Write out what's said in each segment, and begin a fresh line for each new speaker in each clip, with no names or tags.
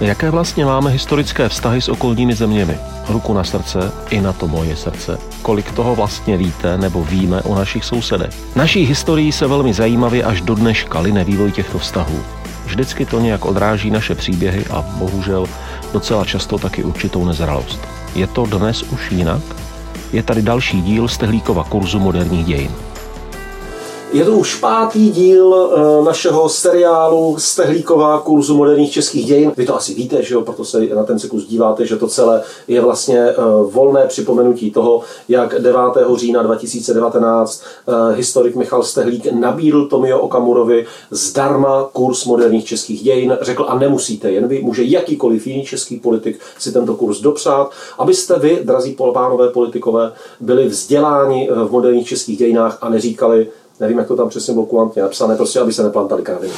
Jaké vlastně máme historické vztahy s okolními zeměmi? Ruku na srdce, i na to moje srdce. Kolik toho vlastně víte nebo víme o našich sousedech? Naší historií se velmi zajímavě až do dneška line vývoj těchto vztahů. Vždycky to nějak odráží naše příběhy a bohužel docela často taky určitou nezralost. Je to dnes už jinak? Je tady další díl z Tehlíkova kurzu moderních dějin.
Je to už pátý díl eh, našeho seriálu Stehlíková kurzu moderních českých dějin. Vy to asi víte, že jo, proto se na ten cyklus díváte, že to celé je vlastně eh, volné připomenutí toho, jak 9. října 2019 eh, historik Michal Stehlík nabídl Tomio Okamurovi zdarma kurz moderních českých dějin. Řekl, a nemusíte jen vy, může jakýkoliv jiný český politik si tento kurz dopřát, abyste vy, drazí pánové politikové, byli vzděláni v moderních českých dějinách a neříkali, nevím, jak to tam přesně bylo kulantně napsané, prostě, aby se neplantali kraviny.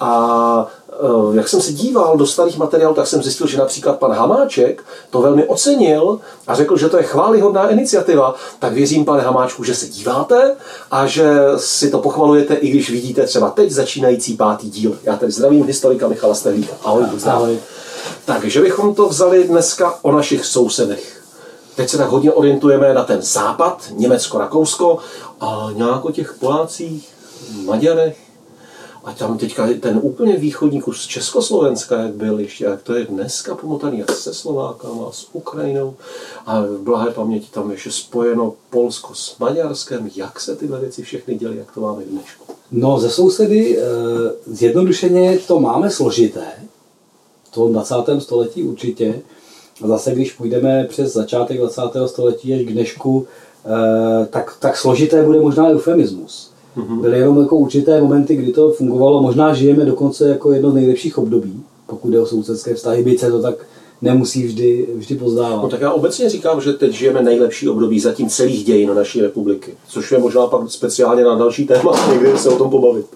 A eh, jak jsem se díval do starých materiálů, tak jsem zjistil, že například pan Hamáček to velmi ocenil a řekl, že to je chválihodná iniciativa. Tak věřím, pane Hamáčku, že se díváte a že si to pochvalujete, i když vidíte třeba teď začínající pátý díl. Já tady zdravím historika Michala Stehlíka. Ahoj, Ahoj. Takže bychom to vzali dneska o našich sousedech. Teď se tak hodně orientujeme na ten západ, Německo, Rakousko a nějak o těch Polácích, Maďarech, a tam teďka ten úplně východní kus Československa, jak byl ještě, jak to je dneska pomotaný, jak se Slovákama, s Ukrajinou a v blahé paměti tam ještě spojeno Polsko s Maďarskem, jak se tyhle věci všechny děly, jak to máme dnešku.
No ze sousedy e, zjednodušeně to máme složité, to v 20. století určitě, a zase, když půjdeme přes začátek 20. století až k dnešku, eh, tak, tak složité bude možná eufemismus. Mm-hmm. Byly jenom jako určité momenty, kdy to fungovalo. Možná žijeme dokonce jako jedno z nejlepších období, pokud jde o sousedské vztahy, byť se to tak nemusí vždy, vždy pozdávat.
No tak já obecně říkám, že teď žijeme nejlepší období zatím celých dějin naší republiky, což je možná pak speciálně na další téma, někdy se o tom pobavit.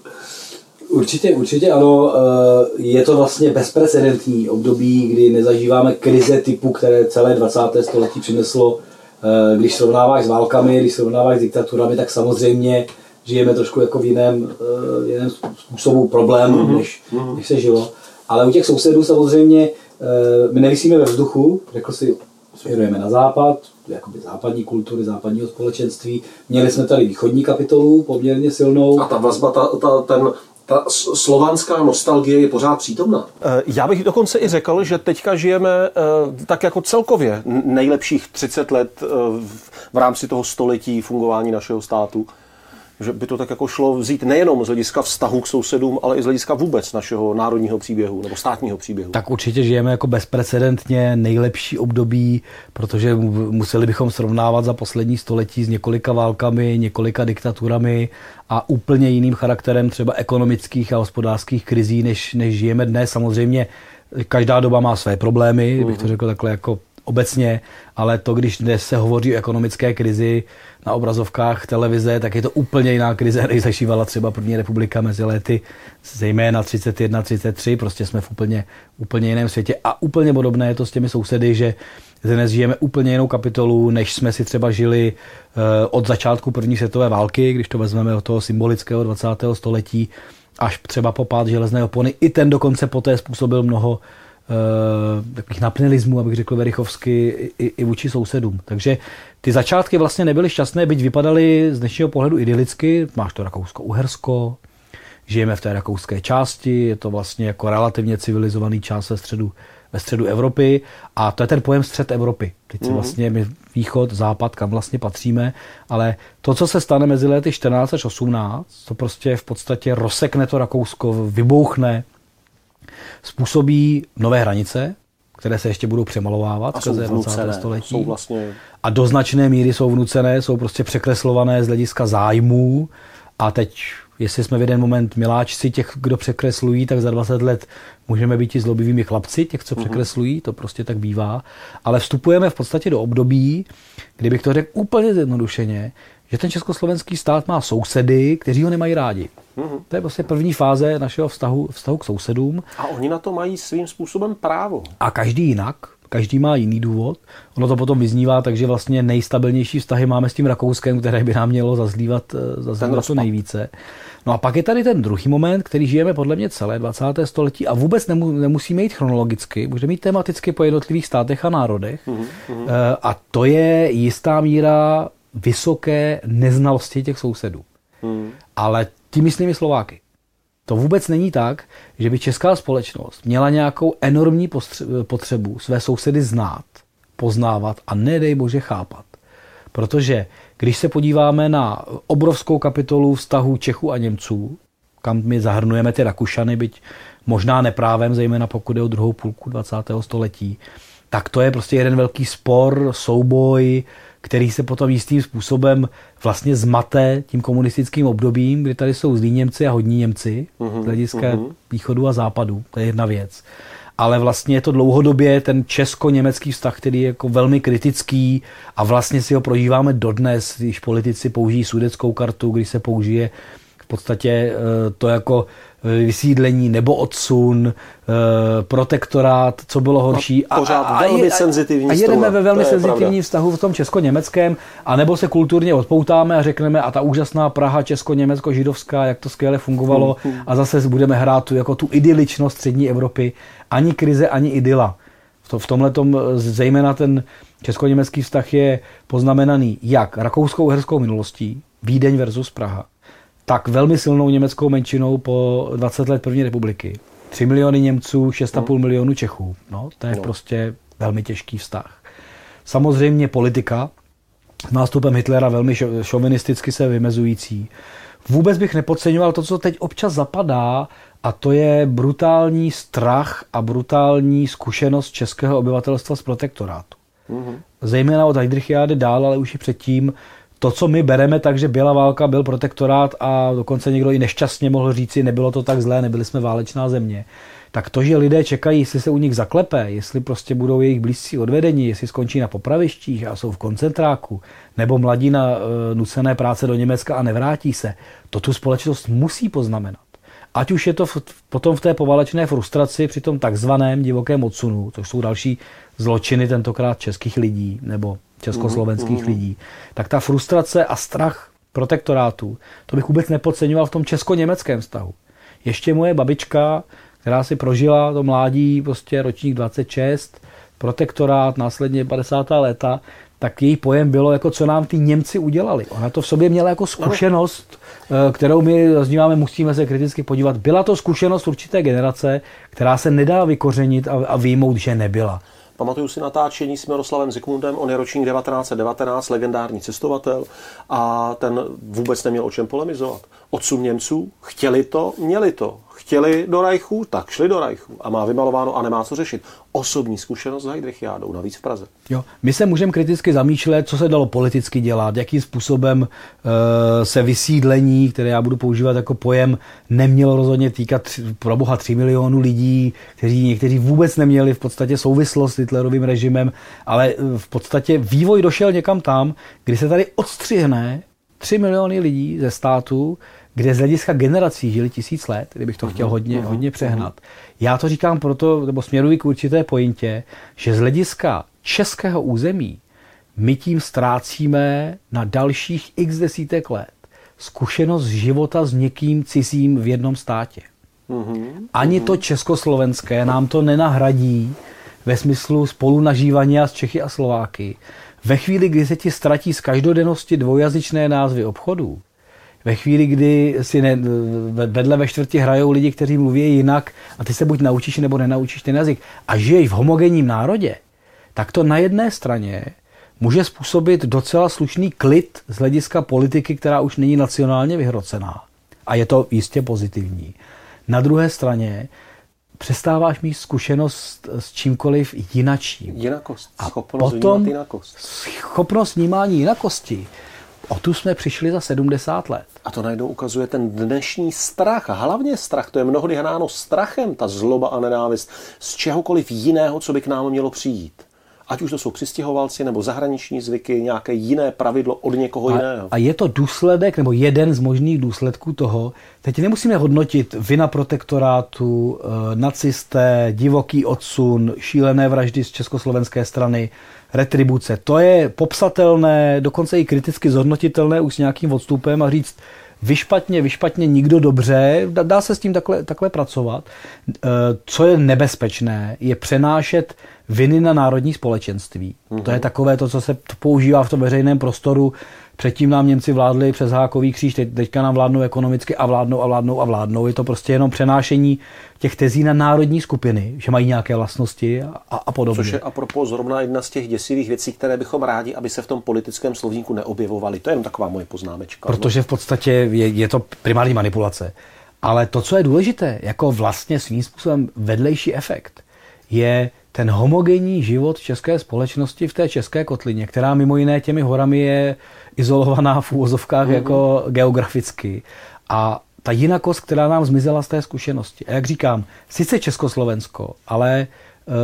Určitě, určitě ano. Eh, je to vlastně bezprecedentní období, kdy nezažíváme krize typu, které celé 20. století přineslo. Eh, když srovnáváš s válkami, když srovnáváš s diktaturami, tak samozřejmě žijeme trošku jako v jiném, eh, jiném způsobu problému, mm-hmm. než, mhm. než se žilo. Ale u těch sousedů samozřejmě my nevisíme ve vzduchu, řekl si, směrujeme na západ, jakoby západní kultury, západního společenství. Měli jsme tady východní kapitolu poměrně silnou.
A ta vazba, ta, ta, ten ta slovanská nostalgie je pořád přítomná.
Eh, já bych dokonce i řekl, že teďka žijeme eh, tak jako celkově nejlepších 30 let eh, v rámci toho století fungování našeho státu že by to tak jako šlo vzít nejenom z hlediska vztahu k sousedům, ale i z hlediska vůbec našeho národního příběhu nebo státního příběhu.
Tak určitě žijeme jako bezprecedentně nejlepší období, protože museli bychom srovnávat za poslední století s několika válkami, několika diktaturami a úplně jiným charakterem třeba ekonomických a hospodářských krizí, než, než žijeme dnes. Samozřejmě každá doba má své problémy, bych to mhm. řekl takhle jako obecně, ale to, když dnes se hovoří o ekonomické krizi na obrazovkách televize, tak je to úplně jiná krize, než zažívala třeba první republika mezi lety, zejména 31, 33, prostě jsme v úplně, úplně jiném světě. A úplně podobné je to s těmi sousedy, že dnes žijeme úplně jinou kapitolu, než jsme si třeba žili eh, od začátku první světové války, když to vezmeme od toho symbolického 20. století, až třeba po pád železné opony. I ten dokonce poté způsobil mnoho takových napnelismů, abych řekl Verichovsky, i, i vůči sousedům. Takže ty začátky vlastně nebyly šťastné, byť vypadaly z dnešního pohledu idylicky. Máš to Rakousko-Uhersko, žijeme v té rakouské části, je to vlastně jako relativně civilizovaný část ve středu, ve středu Evropy a to je ten pojem střed Evropy. Teď si mm. vlastně my východ, západ, kam vlastně patříme, ale to, co se stane mezi lety 14 až 18, to prostě v podstatě rozsekne to Rakousko, vybouchne, způsobí nové hranice, které se ještě budou přemalovávat
skrze 20. století. Jsou vlastně...
A do značné míry jsou vnucené, jsou prostě překreslované z hlediska zájmů. A teď, jestli jsme v jeden moment miláčci těch, kdo překreslují, tak za 20 let můžeme být i zlobivými chlapci, těch, co uh-huh. překreslují, to prostě tak bývá. Ale vstupujeme v podstatě do období, kdybych to řekl úplně zjednodušeně, že ten československý stát má sousedy, kteří ho nemají rádi. Mm-hmm. To je vlastně první fáze našeho vztahu, vztahu k sousedům.
A oni na to mají svým způsobem právo.
A každý jinak. každý má jiný důvod. Ono to potom vyznívá, takže vlastně nejstabilnější vztahy máme s tím Rakouskem, které by nám mělo zazlívat, eh, zazlívat to nejvíce. No a pak je tady ten druhý moment, který žijeme podle mě celé 20. století a vůbec nemu, nemusíme jít chronologicky, můžeme jít tematicky po jednotlivých státech a národech. Mm-hmm. A to je jistá míra vysoké neznalosti těch sousedů. Mm. Ale tím myslím i Slováky. To vůbec není tak, že by česká společnost měla nějakou enormní potřebu své sousedy znát, poznávat a nedej bože chápat. Protože když se podíváme na obrovskou kapitolu vztahu Čechů a Němců, kam my zahrnujeme ty Rakušany, byť možná neprávem, zejména pokud je o druhou půlku 20. století, tak to je prostě jeden velký spor, souboj, který se potom jistým způsobem vlastně zmate tím komunistickým obdobím, kdy tady jsou zlí Němci a hodní Němci mm-hmm, z hlediska mm-hmm. východu a západu. To je jedna věc. Ale vlastně je to dlouhodobě ten česko-německý vztah, který je jako velmi kritický a vlastně si ho prožíváme dodnes, když politici použijí sudeckou kartu, když se použije v podstatě eh, to jako vysídlení nebo odsun, eh, protektorát, co bylo horší.
A, pořád a, velmi a, senzitivní
A jedeme ve velmi senzitivním vztahu v tom česko-německém, anebo se kulturně odpoutáme a řekneme, a ta úžasná Praha česko-německo-židovská, jak to skvěle fungovalo, hmm, hmm. a zase budeme hrát tu, jako tu idyličnost střední Evropy. Ani krize, ani idyla. V tomhle tom zejména ten česko-německý vztah je poznamenaný jak rakouskou herskou minulostí, Vídeň versus Praha, tak velmi silnou německou menšinou po 20 let první republiky. 3 miliony Němců, 6,5 no. milionů Čechů. No, to je no. prostě velmi těžký vztah. Samozřejmě politika, s nástupem Hitlera velmi šovinisticky se vymezující. Vůbec bych nepodceňoval to, co teď občas zapadá, a to je brutální strach a brutální zkušenost českého obyvatelstva z protektorátu. Mm-hmm. Zejména od Heidrichiády dál, ale už i předtím to, co my bereme tak, že byla válka, byl protektorát a dokonce někdo i nešťastně mohl říci, nebylo to tak zlé, nebyli jsme válečná země, tak to, že lidé čekají, jestli se u nich zaklepe, jestli prostě budou jejich blízcí odvedení, jestli skončí na popravištích a jsou v koncentráku, nebo mladí na e, nucené práce do Německa a nevrátí se, to tu společnost musí poznamenat. Ať už je to v, potom v té povalečné frustraci při tom takzvaném divokém odsunu, to jsou další zločiny tentokrát českých lidí, nebo československých mm-hmm. lidí, tak ta frustrace a strach protektorátu, to bych vůbec nepodceňoval v tom česko-německém vztahu. Ještě moje babička, která si prožila to mládí, prostě ročník 26, protektorát, následně 50. léta, tak její pojem bylo, jako co nám ty Němci udělali. Ona to v sobě měla jako zkušenost, eh, kterou my zazdíváme, musíme se kriticky podívat. Byla to zkušenost určité generace, která se nedá vykořenit a, a výjmout, že nebyla.
Pamatuju si natáčení s Miroslavem Zikmundem, on je ročník 1919, legendární cestovatel a ten vůbec neměl o čem polemizovat. Odsun Němců, chtěli to, měli to chtěli do Rajchu, tak šli do Rajchu a má vymalováno a nemá co řešit. Osobní zkušenost s Heidrichiádou, navíc v Praze.
Jo. My se můžeme kriticky zamýšlet, co se dalo politicky dělat, jakým způsobem uh, se vysídlení, které já budu používat jako pojem, nemělo rozhodně týkat pro boha 3 milionů lidí, kteří někteří vůbec neměli v podstatě souvislost s Hitlerovým režimem, ale eh, v podstatě vývoj došel někam tam, kdy se tady odstřihne 3 miliony lidí ze státu, kde z hlediska generací žili tisíc let, kdybych to chtěl mhm, hodně, mhm, hodně přehnat. Mhm. Já to říkám proto, nebo směruji k určité pointě, že z hlediska českého území my tím ztrácíme na dalších x desítek let zkušenost života s někým cizím v jednom státě. Ani to československé nám to nenahradí ve smyslu spolunažívání s Čechy a Slováky. Ve chvíli, kdy se ti ztratí z každodennosti dvoujazyčné názvy obchodů, ve chvíli, kdy si ne, vedle ve čtvrti hrajou lidi, kteří mluví jinak a ty se buď naučíš nebo nenaučíš ten jazyk a žiješ v homogenním národě, tak to na jedné straně může způsobit docela slušný klid z hlediska politiky, která už není nacionálně vyhrocená. A je to jistě pozitivní. Na druhé straně přestáváš mít zkušenost s čímkoliv jinačím.
Jinakost.
A schopnost potom jinakost. schopnost vnímání jinakosti O tu jsme přišli za 70 let.
A to najednou ukazuje ten dnešní strach. A hlavně strach, to je mnohdy hnáno strachem, ta zloba a nenávist z čehokoliv jiného, co by k nám mělo přijít. Ať už to jsou přistěhovalci nebo zahraniční zvyky, nějaké jiné pravidlo od někoho
a,
jiného.
A je to důsledek, nebo jeden z možných důsledků toho, teď nemusíme hodnotit vina protektorátu, e, nacisté, divoký odsun, šílené vraždy z československé strany, retribuce. To je popsatelné, dokonce i kriticky zhodnotitelné už s nějakým odstupem a říct, vyšpatně, vyšpatně, nikdo dobře, dá se s tím takhle, takhle pracovat. E, co je nebezpečné, je přenášet viny na národní společenství. Mm-hmm. To je takové to, co se používá v tom veřejném prostoru. Předtím nám Němci vládli přes hákový kříž, teď, teďka nám vládnou ekonomicky a vládnou a vládnou a vládnou. Je to prostě jenom přenášení těch tezí na národní skupiny, že mají nějaké vlastnosti a, a podobně.
Což je apropos zrovna jedna z těch děsivých věcí, které bychom rádi, aby se v tom politickém slovníku neobjevovaly. To je jenom taková moje poznámečka.
Protože v podstatě je, je to primární manipulace. Ale to, co je důležité, jako vlastně svým způsobem vedlejší efekt, je ten homogenní život české společnosti v té české kotlině, která mimo jiné těmi horami je izolovaná v úvozovkách mm-hmm. jako geograficky. A ta jinakost, která nám zmizela z té zkušenosti. A jak říkám, sice Československo, ale uh,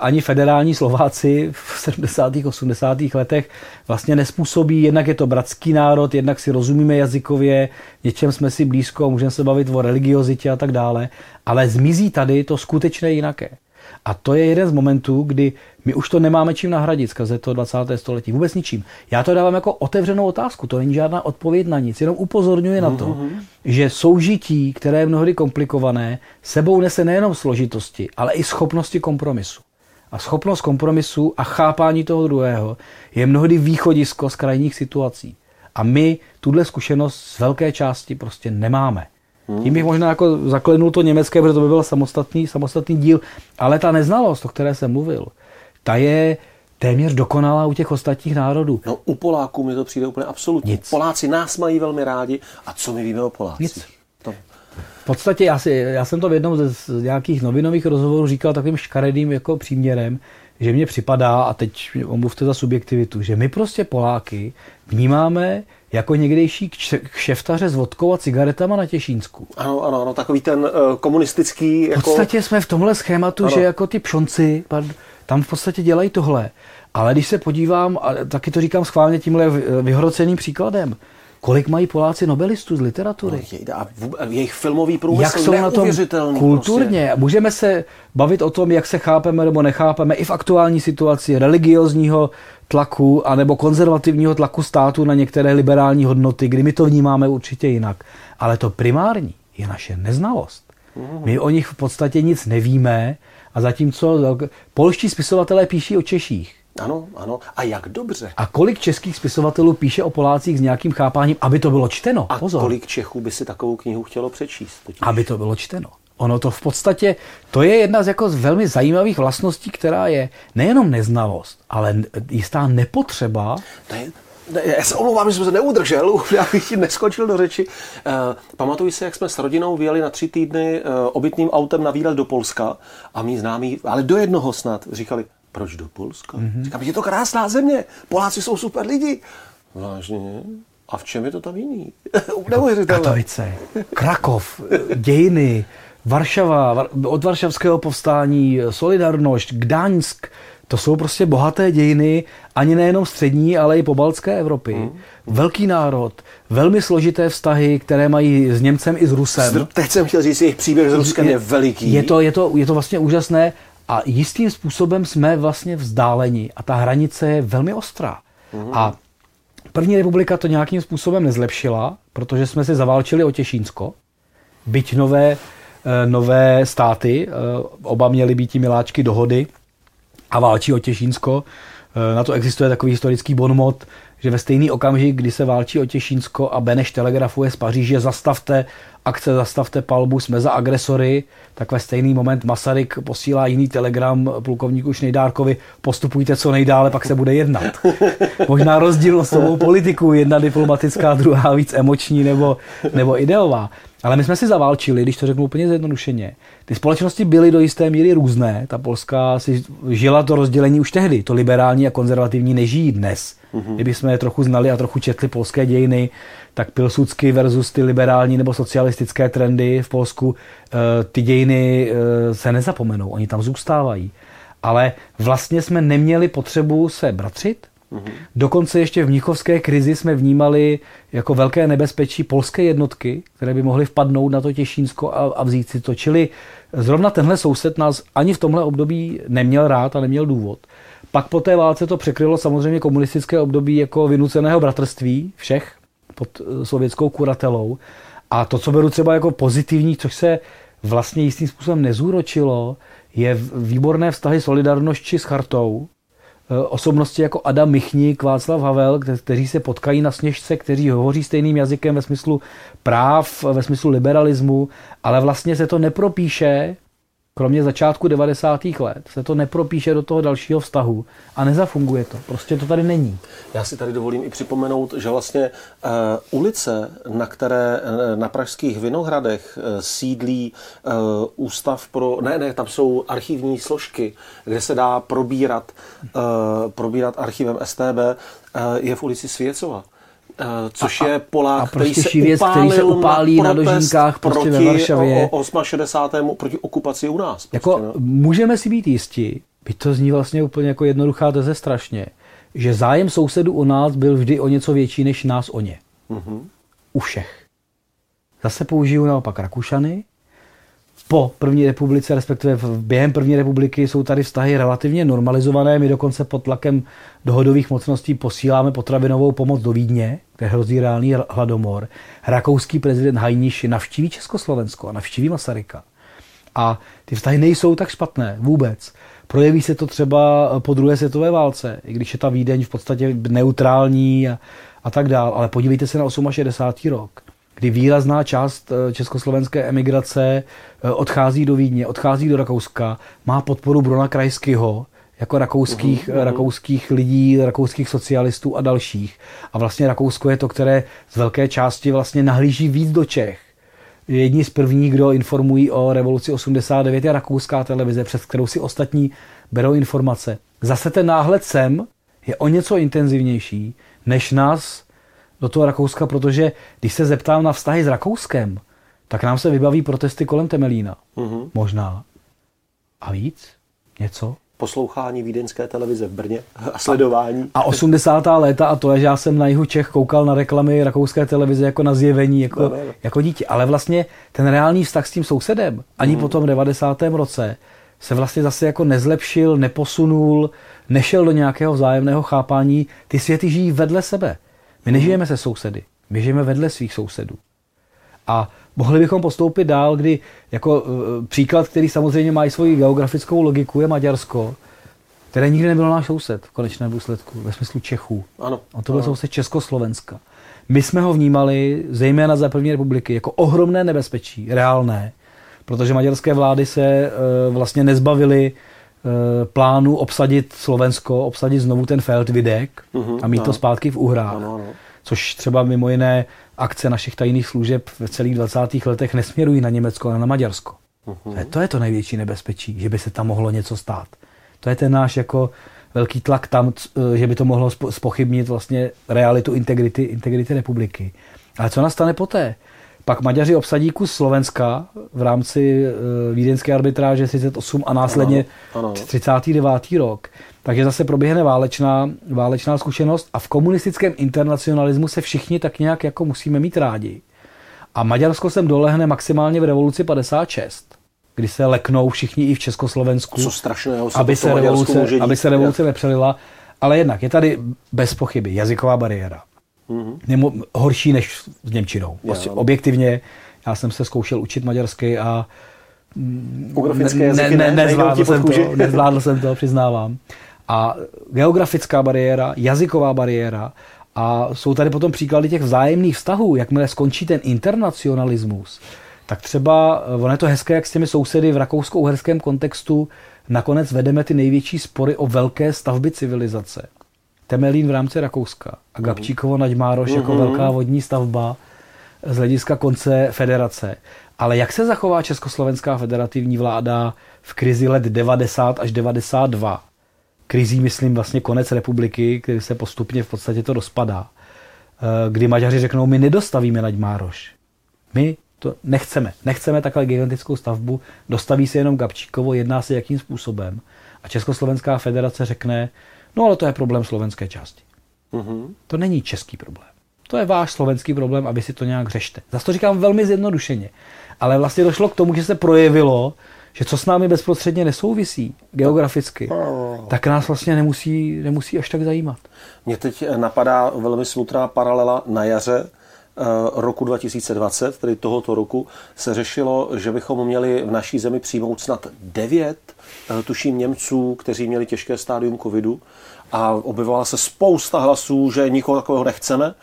ani federální Slováci v 70. 80. letech vlastně nespůsobí, jednak je to bratský národ, jednak si rozumíme jazykově, něčem jsme si blízko, můžeme se bavit o religiozitě a tak dále, ale zmizí tady to skutečné jinaké. A to je jeden z momentů, kdy my už to nemáme čím nahradit skrze to 20. století. Vůbec ničím. Já to dávám jako otevřenou otázku, to není žádná odpověď na nic, jenom upozorňuje na to, mm-hmm. že soužití, které je mnohdy komplikované, sebou nese nejenom složitosti, ale i schopnosti kompromisu. A schopnost kompromisu a chápání toho druhého je mnohdy východisko z krajních situací. A my tuhle zkušenost z velké části prostě nemáme. Tím bych možná jako zaklenul to německé, protože to by byl samostatný, samostatný díl, ale ta neznalost, o které jsem mluvil, ta je téměř dokonalá u těch ostatních národů.
No u Poláků mi to přijde úplně absolutně. Nic. Poláci nás mají velmi rádi. A co my víme o Polácích? Nic. To.
V podstatě já, si, já jsem to v jednom ze nějakých novinových rozhovorů říkal takovým škaredým jako příměrem, že mně připadá, a teď omluvte za subjektivitu, že my prostě Poláky vnímáme jako někdejší kšeftaře s vodkou a cigaretama na Těšínsku.
Ano, ano, ano, takový ten uh, komunistický...
Jako... V podstatě jsme v tomhle schématu, ano. že jako ty pšonci tam v podstatě dělají tohle. Ale když se podívám, a taky to říkám schválně tímhle vyhroceným příkladem, kolik mají Poláci nobelistů z literatury.
No, a jejich filmový průmysl
jak jsou na tom kulturně.
Prostě.
Můžeme se bavit o tom, jak se chápeme nebo nechápeme i v aktuální situaci religiozního tlaku anebo konzervativního tlaku státu na některé liberální hodnoty, kdy my to vnímáme určitě jinak. Ale to primární je naše neznalost. My o nich v podstatě nic nevíme a zatímco polští spisovatelé píší o Češích,
ano, ano. A jak dobře.
A kolik českých spisovatelů píše o Polácích s nějakým chápáním, aby to bylo čteno?
A Pozor. kolik Čechů by si takovou knihu chtělo přečíst?
Totiž. Aby to bylo čteno. Ono to v podstatě, to je jedna z jako z velmi zajímavých vlastností, která je nejenom neznalost, ale jistá nepotřeba.
To je, já se omlouvám, že jsem se neudržel, já bych ti neskočil do řeči. Uh, pamatuju se, jak jsme s rodinou vyjeli na tři týdny uh, obytným autem na výlet do Polska a mý známí, ale do jednoho snad, říkali, proč do Polska? Mm-hmm. Říkám, je to krásná země, Poláci jsou super lidi. Vážně? A v čem je to tam jiný?
Neuvěřitelné. Katovice, Krakov, dějiny, Varšava, od varšavského povstání, Solidarność, Gdaňsk, to jsou prostě bohaté dějiny, ani nejenom střední, ale i pobaltské Evropy. Hmm. Velký národ, velmi složité vztahy, které mají s Němcem i s Rusem.
Teď jsem chtěl říct, jejich příběh s Ruskem je, je veliký.
Je to, je, to, je to vlastně úžasné a jistým způsobem jsme vlastně vzdáleni a ta hranice je velmi ostrá. Hmm. A první republika to nějakým způsobem nezlepšila, protože jsme si zaválčili o Těšínsko, byť nové Eh, nové státy, eh, oba měly být miláčky dohody a válčí o Těšínsko. Eh, na to existuje takový historický bonmot, že ve stejný okamžik, kdy se válčí o Těšínsko a Beneš telegrafuje z Paříže, zastavte akce, zastavte palbu, jsme za agresory, tak ve stejný moment Masaryk posílá jiný telegram plukovníku Šnejdárkovi, postupujte co nejdále, pak se bude jednat. Možná rozdílnostovou politiku, jedna diplomatická, druhá víc emoční nebo, nebo ideová. Ale my jsme si zaválčili, když to řeknu úplně zjednodušeně. Ty společnosti byly do jisté míry různé. Ta Polska si žila to rozdělení už tehdy. To liberální a konzervativní nežijí dnes. Mm-hmm. Kdyby jsme je trochu znali a trochu četli polské dějiny, tak Pilsudsky versus ty liberální nebo socialistické trendy v Polsku, eh, ty dějiny eh, se nezapomenou, oni tam zůstávají. ale vlastně jsme neměli potřebu se bratřit. Mm-hmm. Dokonce ještě v Mnichovské krizi jsme vnímali jako velké nebezpečí polské jednotky, které by mohly vpadnout na to Těšínsko a, a vzít si to. Čili zrovna tenhle soused nás ani v tomhle období neměl rád a neměl důvod. Pak po té válce to překrylo samozřejmě komunistické období jako vynuceného bratrství všech pod eh, sovětskou kuratelou. A to, co beru třeba jako pozitivní, což se vlastně jistým způsobem nezúročilo, je výborné vztahy solidarnosti s chartou, eh, osobnosti jako Adam Michník, Václav Havel, kteří se potkají na sněžce, kteří hovoří stejným jazykem ve smyslu práv, ve smyslu liberalismu, ale vlastně se to nepropíše kromě začátku 90. let se to nepropíše do toho dalšího vztahu a nezafunguje to. Prostě to tady není.
Já si tady dovolím i připomenout, že vlastně uh, ulice, na které uh, na pražských Vinohradech uh, sídlí uh, ústav pro... Ne, ne, tam jsou archivní složky, kde se dá probírat, uh, probírat archivem STB, uh, je v ulici Svěcova. Eh, což a, je Polák, a
prostě
který, se věc,
upálil který se upálí na, na dožinkách prostě
proti
ve Varšavě.
O, 68. proti okupaci u nás.
Prostě, jako, no. Můžeme si být jistí, by to zní vlastně úplně jako jednoduchá teze strašně, že zájem sousedů o nás byl vždy o něco větší než nás o ně. Mm-hmm. U všech. Zase použiju naopak Rakušany, po první republice, respektive během první republiky, jsou tady vztahy relativně normalizované. My dokonce pod tlakem dohodových mocností posíláme potravinovou pomoc do Vídně, kde hrozí reálný hladomor. Rakouský prezident Hajniš navštíví Československo a navštíví Masaryka. A ty vztahy nejsou tak špatné vůbec. Projeví se to třeba po druhé světové válce, i když je ta Vídeň v podstatě neutrální a, a tak dál. Ale podívejte se na 68. rok kdy výrazná část eh, československé emigrace eh, odchází do Vídně, odchází do Rakouska, má podporu Bruna Krajského, jako rakouských, uhum. rakouských lidí, rakouských socialistů a dalších. A vlastně Rakousko je to, které z velké části vlastně nahlíží víc do Čech. Jedni z prvních, kdo informují o revoluci 89 je rakouská televize, přes kterou si ostatní berou informace. Zase ten náhled sem je o něco intenzivnější, než nás do toho Rakouska, protože když se zeptám na vztahy s Rakouskem, tak nám se vybaví protesty kolem Temelína. Mm-hmm. Možná. A víc? Něco?
Poslouchání vídeňské televize v Brně a sledování.
A, a 80. léta a to je, že já jsem na jihu Čech koukal na reklamy rakouské televize jako na zjevení, jako, no, no. jako dítě. Ale vlastně ten reálný vztah s tím sousedem, ani mm. po tom 90. roce, se vlastně zase jako nezlepšil, neposunul, nešel do nějakého vzájemného chápání. Ty světy žijí vedle sebe. My nežijeme se sousedy, my žijeme vedle svých sousedů. A mohli bychom postoupit dál, kdy jako uh, příklad, který samozřejmě má i svoji geografickou logiku, je Maďarsko, které nikdy nebylo náš soused v konečném důsledku, ve smyslu Čechů.
Ano.
A to byl soused Československa. My jsme ho vnímali, zejména za první republiky, jako ohromné nebezpečí, reálné, protože maďarské vlády se uh, vlastně nezbavily plánu obsadit Slovensko, obsadit znovu ten Feldvidek uh-huh, a mít no. to zpátky v Uhrách. No, no. Což třeba mimo jiné akce našich tajných služeb v celých 20. letech nesměrují na Německo, ale na Maďarsko. Uh-huh. To je to největší nebezpečí, že by se tam mohlo něco stát. To je ten náš jako velký tlak tam, eh, že by to mohlo spochybnit vlastně realitu integrity, integrity republiky. Ale co nastane poté? Pak Maďaři obsadí kus Slovenska v rámci uh, vídeňské arbitráže 38 a následně ano, ano. 39. rok. Takže zase proběhne válečná, válečná zkušenost a v komunistickém internacionalismu se všichni tak nějak jako musíme mít rádi. A Maďarsko sem dolehne maximálně v revoluci 56, kdy se leknou všichni i v Československu,
Co strašného
se aby, se revoluce, aby se revoluce nepřelila. Ale jednak je tady bez pochyby jazyková bariéra mm-hmm. Nemo, horší než s Němčinou. Prostě já, objektivně, já jsem se zkoušel učit maďarsky a
Geografické jazyky ne,
ne, nezvládl, jsem to, nezvládl jsem to, přiznávám. A geografická bariéra, jazyková bariéra a jsou tady potom příklady těch vzájemných vztahů, jakmile skončí ten internacionalismus, tak třeba, ono je to hezké, jak s těmi sousedy v rakousko-uherském kontextu nakonec vedeme ty největší spory o velké stavby civilizace. Temelín v rámci Rakouska a mhm. Gabčíkovo Naďmároš uh-huh. jako mhm. velká vodní stavba z hlediska konce federace. Ale jak se zachová Československá federativní vláda v krizi let 90 až 92? Krizí, myslím, vlastně konec republiky, kdy se postupně v podstatě to rozpadá. Eh, kdy Maďaři řeknou, my nedostavíme Naďmároš. My To nechceme. Nechceme takhle gigantickou stavbu. Dostaví se jenom Gabčíkovo, jedná se jakým způsobem. A Československá federace řekne, no ale to je problém slovenské části. Mm-hmm. To není český problém. To je váš slovenský problém a vy si to nějak řešte. Zase to říkám velmi zjednodušeně. Ale vlastně došlo k tomu, že se projevilo, že co s námi bezprostředně nesouvisí geograficky, tak nás vlastně nemusí, nemusí až tak zajímat.
Mě teď napadá velmi smutná paralela na jaře eh, roku 2020, tedy tohoto roku, se řešilo, že bychom měli v naší zemi přijmout snad devět, eh, tuším Němců, kteří měli těžké stádium covidu a objevovala se spousta hlasů, že nikoho takového nechceme.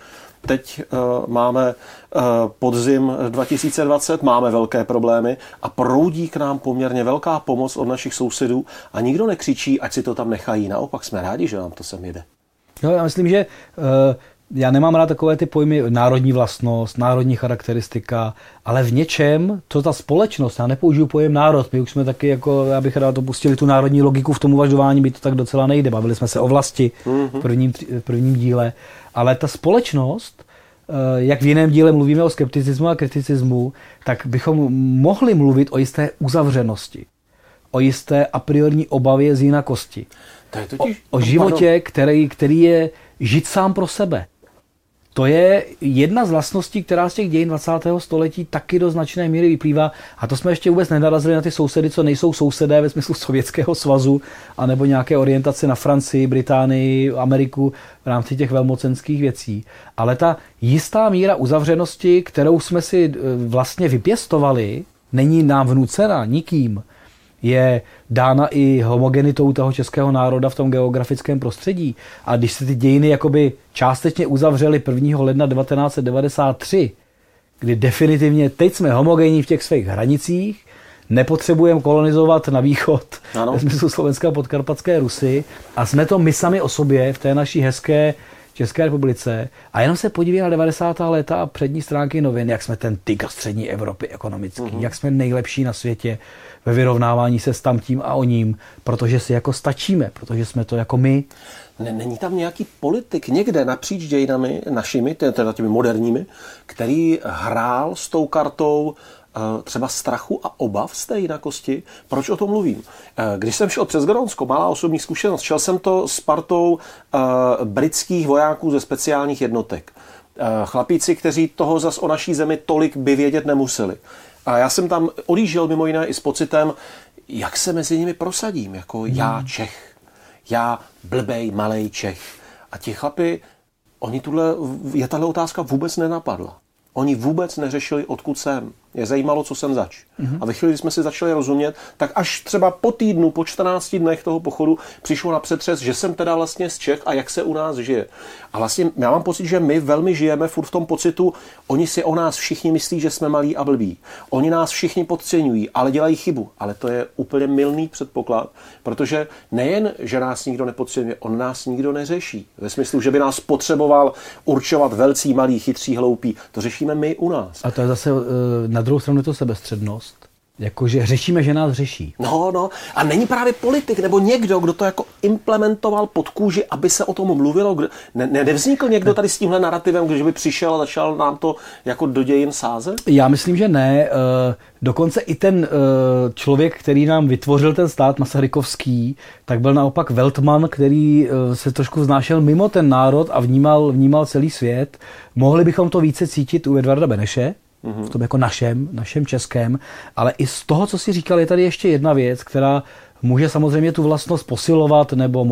Teď uh, máme uh, podzim 2020, máme velké problémy a proudí k nám poměrně velká pomoc od našich sousedů a nikdo nekřičí, ať si to tam nechají. Naopak jsme rádi, že nám to sem jede.
Jo, já myslím, že uh, já nemám rád takové ty pojmy národní vlastnost, národní charakteristika, ale v něčem to ta společnost, já nepoužiju pojem národ, my už jsme taky jako, já bych rád opustili tu národní logiku v tom uvažování, by to tak docela nejde, bavili jsme se o vlasti v prvním, v prvním díle, ale ta společnost, eh, jak v jiném díle mluvíme o skepticismu a kriticismu, tak bychom mohli mluvit o jisté uzavřenosti, o jisté a priorní obavě z jinakosti.
To je totiž,
o, o životě, který, který je žít sám pro sebe. To je jedna z vlastností, která z těch dějin 20. století taky do značné míry vyplývá. A to jsme ještě vůbec nenarazili na ty sousedy, co nejsou sousedé ve smyslu Sovětského svazu, anebo nějaké orientace na Francii, Británii, Ameriku v rámci těch velmocenských věcí. Ale ta jistá míra uzavřenosti, kterou jsme si e, vlastně vypěstovali, není nám vnucena nikým je dána i homogenitou toho českého národa v tom geografickém prostředí. A když se ty dějiny jakoby částečně uzavřely 1. ledna 1993, kdy definitivně teď jsme homogenní v těch svých hranicích, nepotřebujeme kolonizovat na východ, ano. ve smyslu Slovenska a podkarpatské Rusy a jsme to my sami o sobě v té naší hezké České republice a jenom se podíví na 90. léta a přední stránky novin, jak jsme ten tygr střední Evropy ekonomický, uh-huh. jak jsme nejlepší na světě, ve vyrovnávání se s tamtím a o ním, protože si jako stačíme, protože jsme to jako my.
Není tam nějaký politik někde napříč dějinami našimi, teda těmi moderními, který hrál s tou kartou třeba strachu a obav z té jinakosti. Proč o tom mluvím? Eh, když jsem šel přes Gronsko, malá osobní zkušenost, šel jsem to s partou eh, britských vojáků ze speciálních jednotek. Chlapíci, kteří toho zas o naší zemi tolik by vědět nemuseli. A já jsem tam odjížděl mimo jiné i s pocitem, jak se mezi nimi prosadím, jako hmm. já Čech, já blbej, malej Čech. A ti chlapi, oni tuhle, je tahle otázka vůbec nenapadla. Oni vůbec neřešili, odkud jsem. Je zajímalo, co jsem zač. Mm-hmm. A ve chvíli, kdy jsme si začali rozumět, tak až třeba po týdnu, po 14 dnech toho pochodu přišlo na přetřes, že jsem teda vlastně z Čech a jak se u nás žije. A vlastně já mám pocit, že my velmi žijeme furt v tom pocitu, oni si o nás všichni myslí, že jsme malí a blbí. Oni nás všichni podceňují, ale dělají chybu. Ale to je úplně milný předpoklad, protože nejen, že nás nikdo nepodceňuje, on nás nikdo neřeší. Ve smyslu, že by nás potřeboval určovat velcí, malí, chytří, hloupí. To řešíme my u nás.
A to je zase uh, na druhou stranu je to sebestřednost. Jakože řešíme, že nás řeší.
No, no. A není právě politik nebo někdo, kdo to jako implementoval pod kůži, aby se o tom mluvilo? Ne, ne, nevznikl někdo tady s tímhle narrativem, když by přišel a začal nám to jako do dějin sázet?
Já myslím, že ne. Eh, dokonce i ten eh, člověk, který nám vytvořil ten stát, Masarykovský, tak byl naopak Weltman, který eh, se trošku znášel mimo ten národ a vnímal, vnímal celý svět. Mohli bychom to více cítit u Edvarda Beneše, v tom jako našem, našem českém, ale i z toho, co si říkal, je tady ještě jedna věc, která může samozřejmě tu vlastnost posilovat nebo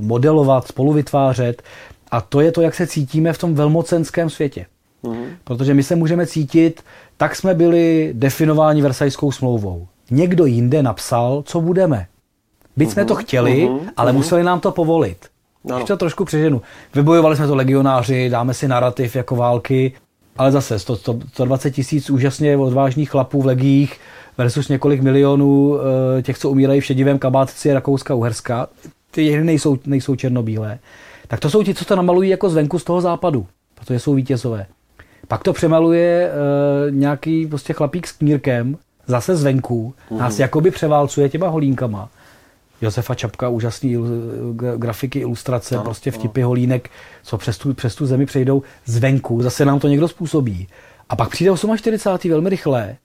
modelovat, spoluvytvářet a to je to, jak se cítíme v tom velmocenském světě. Mm-hmm. Protože my se můžeme cítit, tak jsme byli definováni Versajskou smlouvou. Někdo jinde napsal, co budeme. Byť mm-hmm. jsme to chtěli, mm-hmm. ale mm-hmm. museli nám to povolit. No. Ještě to trošku přeženu. Vybojovali jsme to legionáři, dáme si narrativ jako války, ale zase 100, 120 tisíc úžasně odvážných chlapů v legích versus několik milionů eh, těch, co umírají v šedivém kabátci Rakouska, Uherska. Ty hry nejsou, nejsou černobílé. Tak to jsou ti, co to namalují jako zvenku z toho západu, protože jsou vítězové. Pak to přemaluje uh, nějaký prostě chlapík s knírkem, zase zvenku, mm. nás jakoby převálcuje těma holínkama. Josefa Čapka, úžasný grafiky, ilustrace, ano, prostě vtipy ano. holínek, co přes tu, přes tu zemi přejdou zvenku, zase nám to někdo způsobí. A pak přijde 48. velmi rychle,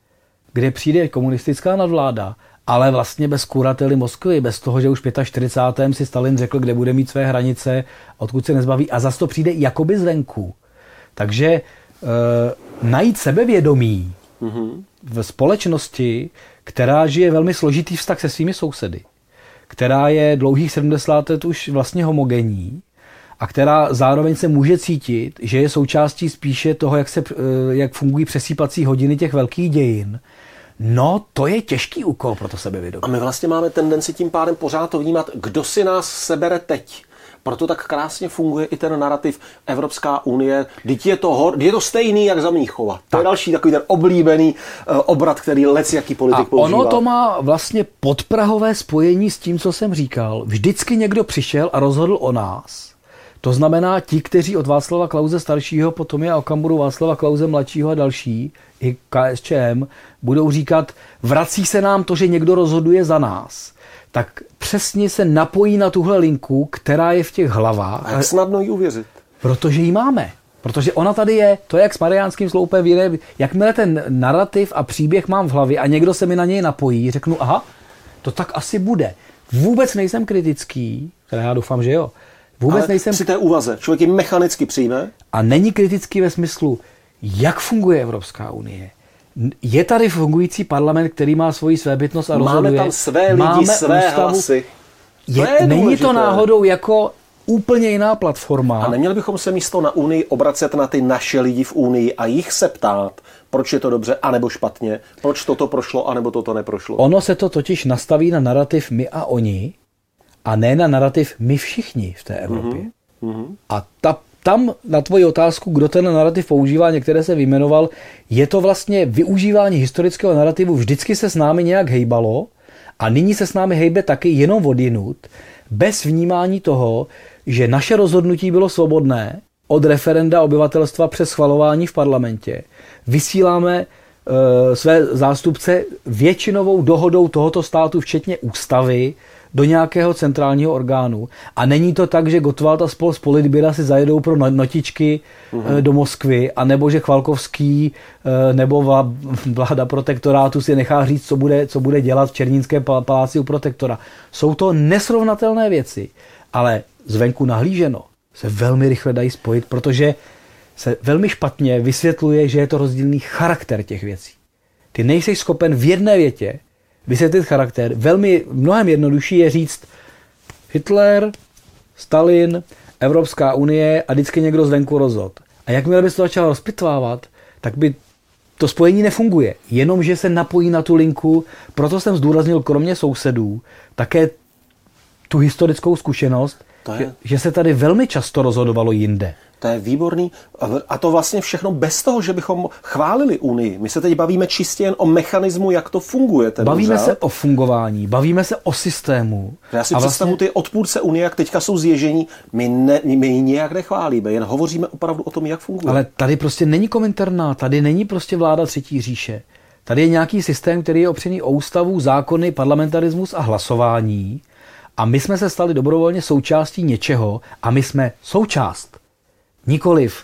kde přijde komunistická nadvláda, ale vlastně bez kurately Moskvy, bez toho, že už v 45. si Stalin řekl, kde bude mít své hranice, odkud se nezbaví a zase to přijde jakoby zvenku. Takže e, najít sebevědomí mm-hmm. v společnosti, která žije velmi složitý vztah se svými sousedy, která je dlouhých 70 let už vlastně homogenní a která zároveň se může cítit, že je součástí spíše toho, jak, se, eh, jak fungují přesýpací hodiny těch velkých dějin, No, to je těžký úkol pro to sebevědomí.
A my vlastně máme tendenci tím pádem pořád to vnímat, kdo si nás sebere teď. Proto tak krásně funguje i ten narrativ Evropská unie. Teď je to, hor, je to stejný, jak za Mníchova. To tak. je další takový ten oblíbený uh, obrat, který lec jaký politik
A
používá.
ono to má vlastně podprahové spojení s tím, co jsem říkal. Vždycky někdo přišel a rozhodl o nás. To znamená, ti, kteří od Václava Klauze staršího, potom je Okamburu Václava Klauze mladšího a další, i KSČM, budou říkat, vrací se nám to, že někdo rozhoduje za nás tak přesně se napojí na tuhle linku, která je v těch hlavách.
A jak snadno jí uvěřit?
Protože ji máme. Protože ona tady je, to je jak s Mariánským sloupem víre, jakmile ten narrativ a příběh mám v hlavě a někdo se mi na něj napojí, řeknu, aha, to tak asi bude. Vůbec nejsem kritický, teda já doufám, že jo. Vůbec
Ale
nejsem...
při té úvaze člověk ji mechanicky přijme.
A není kritický ve smyslu, jak funguje Evropská unie, je tady fungující parlament, který má svoji svébytnost a
Máme
rozhoduje.
tam své lidi, Máme své ústavu. hlasy.
Je, to je není důležité. to náhodou jako úplně jiná platforma.
A neměli bychom se místo na Unii obracet na ty naše lidi v Unii a jich se ptát, proč je to dobře, anebo špatně, proč toto prošlo, anebo toto neprošlo.
Ono se to totiž nastaví na narrativ my a oni, a ne na narrativ my všichni v té Evropě. Mm-hmm. A ta tam na tvoji otázku, kdo ten narrativ používá, některé se vyjmenoval, je to vlastně využívání historického narrativu, vždycky se s námi nějak hejbalo a nyní se s námi hejbe taky jenom odinut, bez vnímání toho, že naše rozhodnutí bylo svobodné od referenda obyvatelstva přes schvalování v parlamentě. Vysíláme své zástupce většinovou dohodou tohoto státu, včetně ústavy, do nějakého centrálního orgánu. A není to tak, že Gotwald a spol z Politbira si zajedou pro no- notičky mm-hmm. do Moskvy, anebo že Chvalkovský eh, nebo vláda protektorátu si nechá říct, co bude, co bude dělat v Černínském paláci u protektora. Jsou to nesrovnatelné věci, ale zvenku nahlíženo se velmi rychle dají spojit, protože se velmi špatně vysvětluje, že je to rozdílný charakter těch věcí. Ty nejsi schopen v jedné větě vysvětlit charakter. Velmi mnohem jednodušší je říct Hitler, Stalin, Evropská unie a vždycky někdo zvenku rozhod. A jakmile by se to začal rozpitvávat, tak by to spojení nefunguje. Jenomže se napojí na tu linku, proto jsem zdůraznil kromě sousedů také tu historickou zkušenost, je... že se tady velmi často rozhodovalo jinde.
To je výborný. A to vlastně všechno bez toho, že bychom chválili Unii. My se teď bavíme čistě jen o mechanismu, jak to funguje. Ten
bavíme
úřad.
se o fungování, bavíme se o systému.
Já si a představu vlastně... ty odpůrce Unie, jak teďka jsou zježení, my, ne, my ji nějak nechválíme, jen hovoříme opravdu o tom, jak funguje.
Ale tady prostě není komentarná, tady není prostě vláda třetí říše. Tady je nějaký systém, který je opřený o ústavu, zákony, parlamentarismus a hlasování. A my jsme se stali dobrovolně součástí něčeho a my jsme součást Nikoliv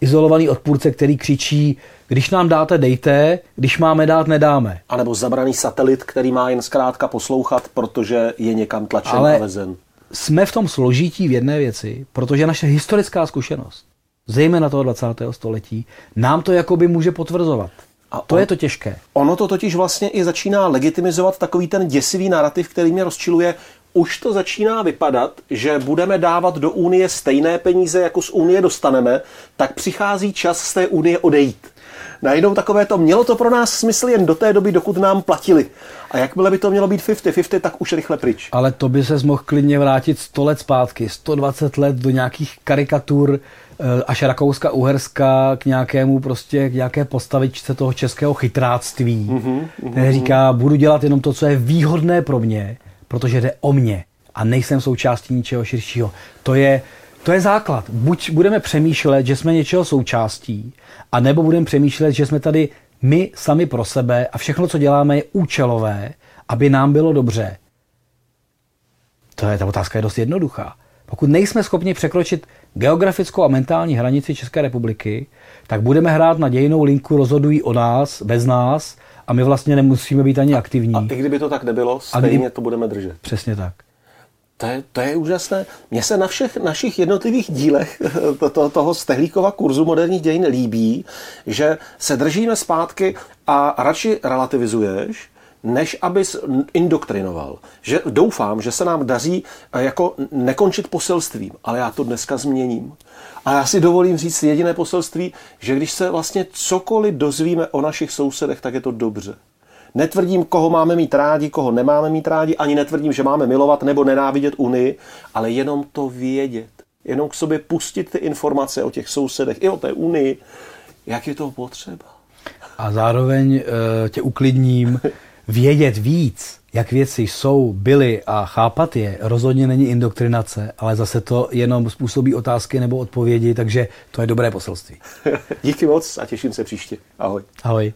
izolovaný odpůrce, který křičí, když nám dáte, dejte, když máme dát, nedáme.
A nebo zabraný satelit, který má jen zkrátka poslouchat, protože je někam tlačen Ale a vezen.
jsme v tom složití v jedné věci, protože naše historická zkušenost, zejména toho 20. století, nám to jakoby může potvrzovat. A to on, je to těžké.
Ono to totiž vlastně i začíná legitimizovat takový ten děsivý narrativ, který mě rozčiluje už to začíná vypadat, že budeme dávat do Unie stejné peníze, jako z Unie dostaneme, tak přichází čas z té Unie odejít. Najednou takové to, mělo to pro nás smysl jen do té doby, dokud nám platili. A jakmile by to mělo být 50-50, tak už rychle pryč.
Ale to by se mohl klidně vrátit 100 let zpátky, 120 let do nějakých karikatur eh, až Rakouska, Uherska k nějakému prostě, k nějaké postavičce toho českého chytráctví. Mm-hmm, mm-hmm. Říká, budu dělat jenom to, co je výhodné pro mě protože jde o mě a nejsem součástí ničeho širšího. To je, to je základ. Buď budeme přemýšlet, že jsme něčeho součástí, a nebo budeme přemýšlet, že jsme tady my sami pro sebe a všechno, co děláme, je účelové, aby nám bylo dobře. To je, ta otázka je dost jednoduchá. Pokud nejsme schopni překročit geografickou a mentální hranici České republiky, tak budeme hrát na dějinou linku rozhodují o nás, bez nás a my vlastně nemusíme být ani aktivní.
A i kdyby to tak nebylo, stejně kdy... to budeme držet.
Přesně tak.
To je, to je úžasné. Mně se na všech našich jednotlivých dílech to, to, toho Stehlíkova kurzu moderních dějin líbí, že se držíme zpátky a radši relativizuješ, než abys indoktrinoval. Že doufám, že se nám daří eh, jako nekončit poselstvím, ale já to dneska změním. A já si dovolím říct jediné poselství, že když se vlastně cokoliv dozvíme o našich sousedech, tak je to dobře. Netvrdím, koho máme mít rádi, koho nemáme mít rádi, ani netvrdím, že máme milovat nebo nenávidět Unii, ale jenom to vědět. Jenom k sobě pustit ty informace o těch sousedech i o té Unii, jak je to potřeba.
A zároveň eh, tě uklidním, vědět víc, jak věci jsou, byly a chápat je, rozhodně není indoktrinace, ale zase to jenom způsobí otázky nebo odpovědi, takže to je dobré poselství.
Díky moc a těším se příště. Ahoj.
Ahoj.